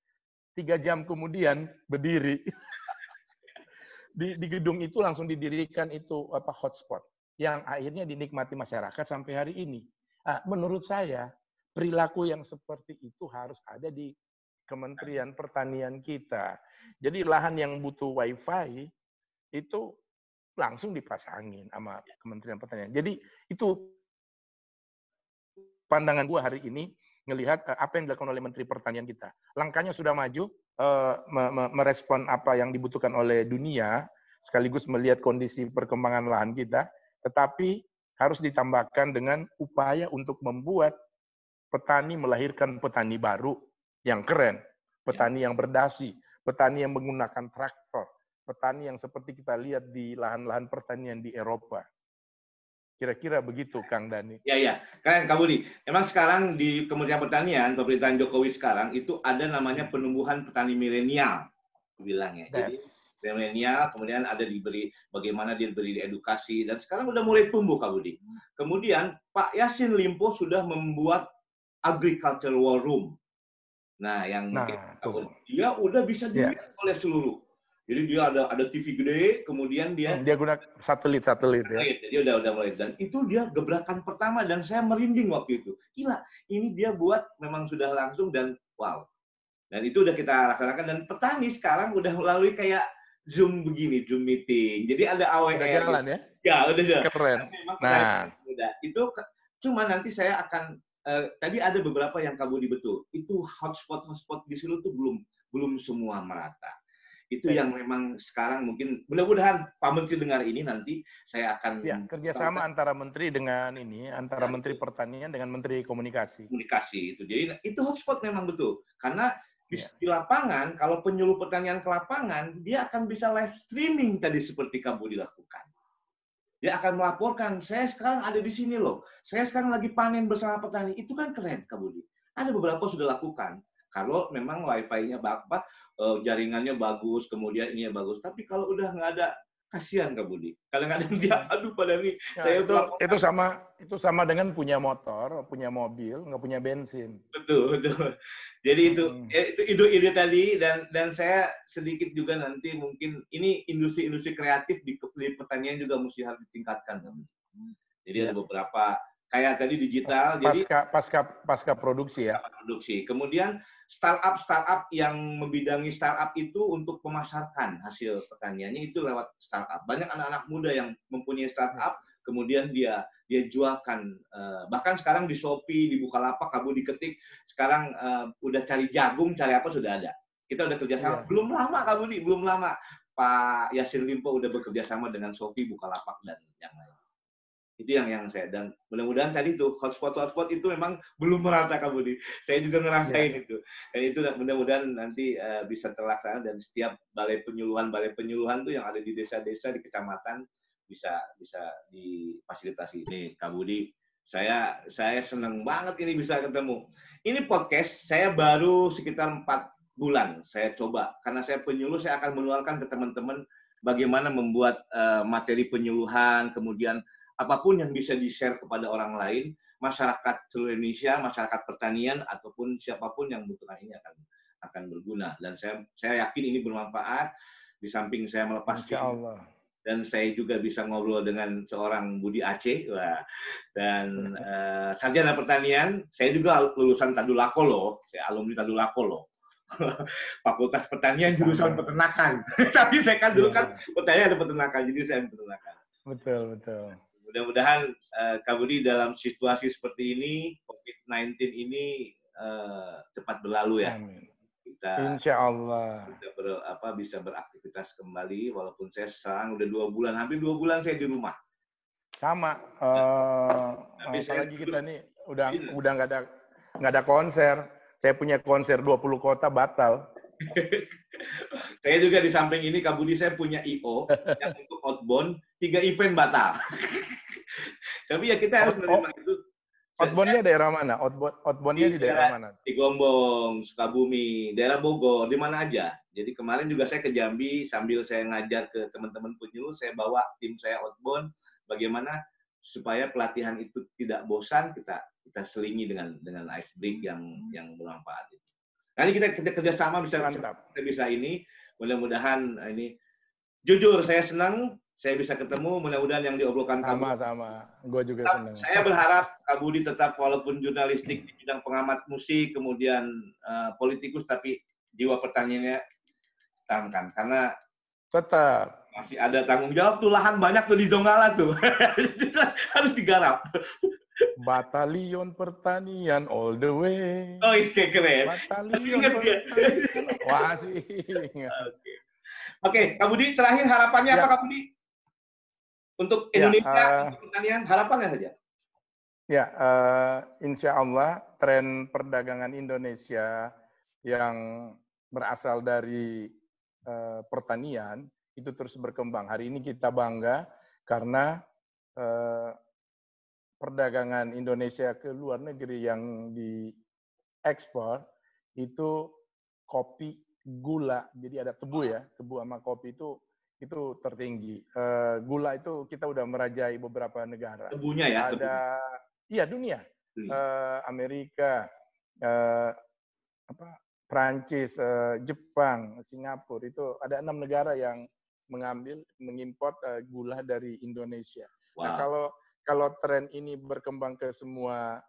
S2: Tiga jam kemudian berdiri. Di, di gedung itu langsung didirikan itu apa hotspot. Yang akhirnya dinikmati masyarakat sampai hari ini. Nah, menurut saya perilaku yang seperti itu harus ada di Kementerian Pertanian kita. Jadi lahan yang butuh wifi itu langsung dipasangin sama Kementerian Pertanian. Jadi itu pandangan gua hari ini ngelihat uh, apa yang dilakukan oleh Menteri Pertanian kita. Langkahnya sudah maju, uh, merespon apa yang dibutuhkan oleh dunia, sekaligus melihat kondisi perkembangan lahan kita, tetapi harus ditambahkan dengan upaya untuk membuat petani melahirkan petani baru yang keren, petani yang berdasi, petani yang menggunakan traktor, petani yang seperti kita lihat di lahan-lahan pertanian di Eropa. Kira-kira begitu, Kang Dani.
S1: Ya, ya. Kalian Kak Budi, memang sekarang di Kementerian Pertanian, pemerintahan Jokowi sekarang, itu ada namanya penumbuhan petani milenial, bilangnya. Jadi, milenial, kemudian ada diberi bagaimana dia diberi edukasi, dan sekarang udah mulai tumbuh, Kak Budi. Kemudian, Pak Yasin Limpo sudah membuat agriculture war room. Nah, yang nah, mungkin dia udah bisa ya. dilihat yeah. oleh seluruh jadi dia ada ada TV gede, kemudian dia
S2: dia guna satelit satelit ya.
S1: Jadi udah udah mulai dan itu dia gebrakan pertama dan saya merinding waktu itu. Gila, ini dia buat memang sudah langsung dan wow. Dan itu udah kita laksanakan dan petani sekarang udah melalui kayak Zoom begini, Zoom meeting. Jadi ada AWR. Udah
S2: jalan ya?
S1: Ya, udah jalan.
S2: Keren. Nah,
S1: udah. Itu cuma nanti saya akan uh, tadi ada beberapa yang kabudi betul. Itu hotspot hotspot di sini tuh belum belum semua merata itu yes. yang memang sekarang mungkin mudah-mudahan Pak Menteri dengar ini nanti saya akan
S2: ya, kerjasama tahu, antara Menteri dengan ini antara ya, Menteri Pertanian dengan Menteri Komunikasi.
S1: Komunikasi itu jadi itu hotspot memang betul karena di, ya. di lapangan kalau penyuluh pertanian ke lapangan dia akan bisa live streaming tadi seperti kamu dilakukan. Dia akan melaporkan, saya sekarang ada di sini loh. Saya sekarang lagi panen bersama petani. Itu kan keren, Kak Budi. Ada beberapa sudah lakukan. Kalau memang wifi-nya apa uh, jaringannya bagus, kemudian ini bagus. Tapi kalau udah nggak ada, kasihan Kak Budi. Kadang-kadang dia, aduh pada nih.
S2: Ya, saya itu, itu sama itu sama dengan punya motor, punya mobil, nggak punya bensin.
S1: Betul, betul. Jadi itu hmm. Ya, itu ide ide tadi dan dan saya sedikit juga nanti mungkin ini industri-industri kreatif di, di pertanian juga mesti harus ditingkatkan. Jadi ya. ada beberapa kayak tadi digital.
S2: Pasca, jadi pasca pasca produksi ya.
S1: Produksi. Kemudian startup startup yang membidangi startup itu untuk memasarkan hasil pertaniannya itu lewat startup. Banyak anak-anak muda yang mempunyai startup, kemudian dia dia jualkan. Eh, bahkan sekarang di Shopee, di Bukalapak, kamu diketik. Sekarang uh, udah cari jagung, cari apa sudah ada. Kita udah kerjasama. Yeah. Belum lama kamu di, belum lama. Pak Yasir Limpo udah bekerja sama dengan Shopee, Bukalapak dan yang lain itu yang yang saya dan mudah-mudahan tadi tuh hotspot hotspot itu memang belum merata kamu di saya juga ngerasain ya. itu dan itu mudah-mudahan nanti uh, bisa terlaksana dan setiap balai penyuluhan balai penyuluhan tuh yang ada di desa-desa di kecamatan bisa bisa difasilitasi. Ini Kak Budi saya saya senang banget ini bisa ketemu. Ini podcast saya baru sekitar empat bulan saya coba. Karena saya penyuluh saya akan menularkan ke teman-teman bagaimana membuat uh, materi penyuluhan kemudian apa pun yang bisa di-share kepada orang lain, masyarakat seluruh Indonesia, masyarakat pertanian ataupun siapa pun yang membutuhkan ini akan akan berguna. Dan saya saya yakin ini bermanfaat. Di samping saya melepas
S2: Allah.
S1: Dan saya juga bisa ngobrol dengan seorang Budi Aceh wah, dan uh, sarjana pertanian saya juga lulusan Tadulako loh. Saya alumni Tadulako loh. Fakultas Pertanian jurusan peternakan. Tapi saya kan dulu kan iya. pertanian ada peternakan jadi saya peternakan.
S2: Betul betul.
S1: Mudah-mudahan uh, Kak Budi dalam situasi seperti ini, COVID-19 ini uh, cepat berlalu ya. Amin.
S2: Kita, Insya Allah.
S1: Kita ber, apa, bisa beraktivitas kembali, walaupun saya sekarang udah dua bulan, hampir dua bulan saya di rumah.
S2: Sama. Uh, Tapi apalagi kita nih udah ini. udah nggak ada nggak ada konser. Saya punya konser 20 kota batal.
S1: saya juga di samping ini Kak Budi saya punya IO yang untuk outbound tiga event batal. Tapi ya kita harus menerima
S2: oh, itu. Outboundnya daerah mana? Outbound, outboundnya di, di daerah mana?
S1: Di Gombong, Sukabumi, daerah Bogor, di mana aja. Jadi kemarin juga saya ke Jambi sambil saya ngajar ke teman-teman penyuluh, saya bawa tim saya outbound bagaimana supaya pelatihan itu tidak bosan kita kita selingi dengan dengan ice break yang yang bermanfaat itu. Nanti kita kerja kerjasama bisa kita bisa ini mudah-mudahan ini jujur saya senang saya bisa ketemu mudah-mudahan yang diobrolkan
S2: sama kamu. sama gue juga senang
S1: saya berharap Kak Budi tetap walaupun jurnalistik di bidang pengamat musik kemudian uh, politikus tapi jiwa pertanyaannya tanamkan karena
S2: tetap
S1: Masih ada tanggung jawab tuh lahan banyak tuh di Donggala tuh. Harus digarap.
S2: Batalion pertanian all the way.
S1: Oh, kayak keren.
S2: Batalion pertanian. Wah sih. Oke,
S1: okay. Kak Budi, terakhir harapannya ya. apa Kak Budi? Untuk ya, Indonesia, ya, uh, untuk pertanian, harapannya saja.
S2: Ya, uh, insya Allah tren perdagangan Indonesia yang berasal dari uh, pertanian itu terus berkembang. Hari ini kita bangga karena uh, perdagangan Indonesia ke luar negeri yang diekspor itu kopi, gula, jadi ada tebu ya, tebu sama kopi itu itu tertinggi. Uh, gula itu kita udah merajai beberapa negara.
S1: Tebunya ya?
S2: Ada, iya dunia. Uh, Amerika, uh, apa, Prancis, uh, Jepang, Singapura itu ada enam negara yang mengambil mengimpor uh, gula dari Indonesia. Nah, wow. Nah kalau kalau tren ini berkembang ke semua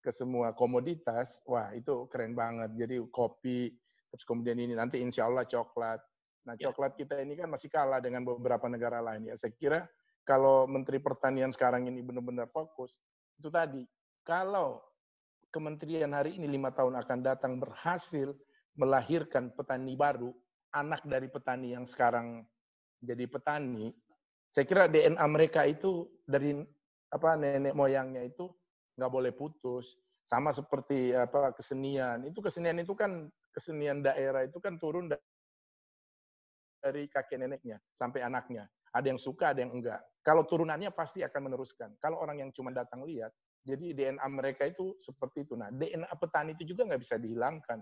S2: ke semua komoditas, wah itu keren banget. Jadi kopi, terus kemudian ini nanti insya Allah coklat. Nah ya. coklat kita ini kan masih kalah dengan beberapa negara lain ya. Saya kira kalau Menteri Pertanian sekarang ini benar-benar fokus, itu tadi, kalau kementerian hari ini lima tahun akan datang berhasil melahirkan petani baru, anak dari petani yang sekarang jadi petani, saya kira DNA mereka itu dari apa nenek moyangnya itu nggak boleh putus. Sama seperti apa kesenian. Itu kesenian itu kan kesenian daerah itu kan turun dari kakek neneknya sampai anaknya. Ada yang suka, ada yang enggak. Kalau turunannya pasti akan meneruskan. Kalau orang yang cuma datang lihat, jadi DNA mereka itu seperti itu. Nah, DNA petani itu juga nggak bisa dihilangkan.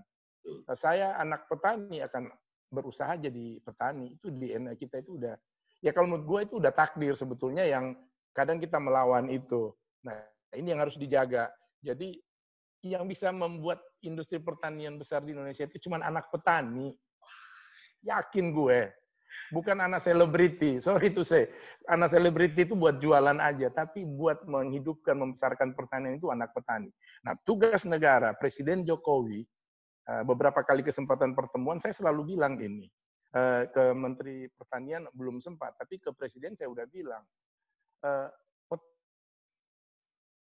S2: Nah, saya anak petani akan berusaha jadi petani. Itu DNA kita itu udah, ya kalau menurut gue itu udah takdir sebetulnya yang Kadang kita melawan itu. Nah, ini yang harus dijaga. Jadi yang bisa membuat industri pertanian besar di Indonesia itu cuma anak petani. Yakin gue. Bukan anak selebriti. Sorry itu saya. Anak selebriti itu buat jualan aja. Tapi buat menghidupkan, membesarkan pertanian itu anak petani. Nah, tugas negara, Presiden Jokowi, eh, beberapa kali kesempatan pertemuan, saya selalu bilang ini. Eh, ke Menteri Pertanian belum sempat. Tapi ke Presiden saya udah bilang Eh,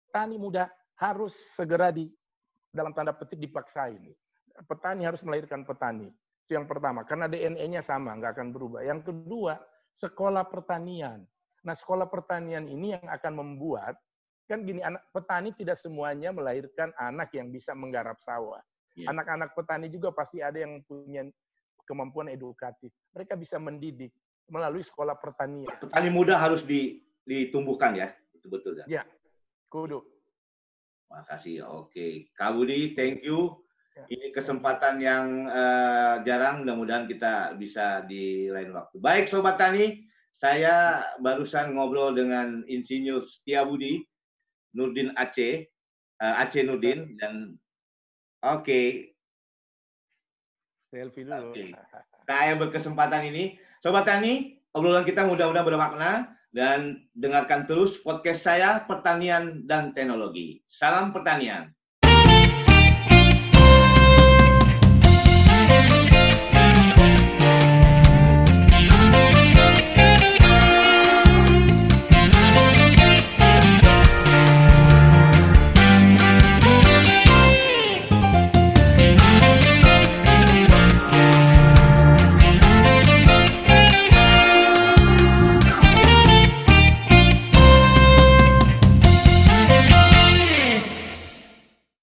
S2: petani muda harus segera di dalam tanda petik dipaksain. Petani harus melahirkan petani. Itu yang pertama, karena DNA-nya sama, nggak akan berubah. Yang kedua, sekolah pertanian. Nah, sekolah pertanian ini yang akan membuat, kan gini, anak petani tidak semuanya melahirkan anak yang bisa menggarap sawah. Iya. Anak-anak petani juga pasti ada yang punya kemampuan edukatif. Mereka bisa mendidik melalui sekolah pertanian.
S1: Petani muda harus di ditumbuhkan ya, itu betul
S2: kan? Ya, kudu.
S1: Makasih. Oke, Kak Budi, thank you. Ya. Ini kesempatan yang uh, jarang, mudah-mudahan kita bisa di lain waktu. Baik, Sobat Tani, saya barusan ngobrol dengan Insinyur Setia Budi, Nurdin Aceh, uh, Aceh Nurdin, dan oke. Okay.
S2: Selfie dulu. Okay.
S1: Saya berkesempatan ini. Sobat Tani, obrolan kita mudah-mudahan bermakna dan dengarkan terus podcast saya Pertanian dan Teknologi. Salam pertanian. Thank you.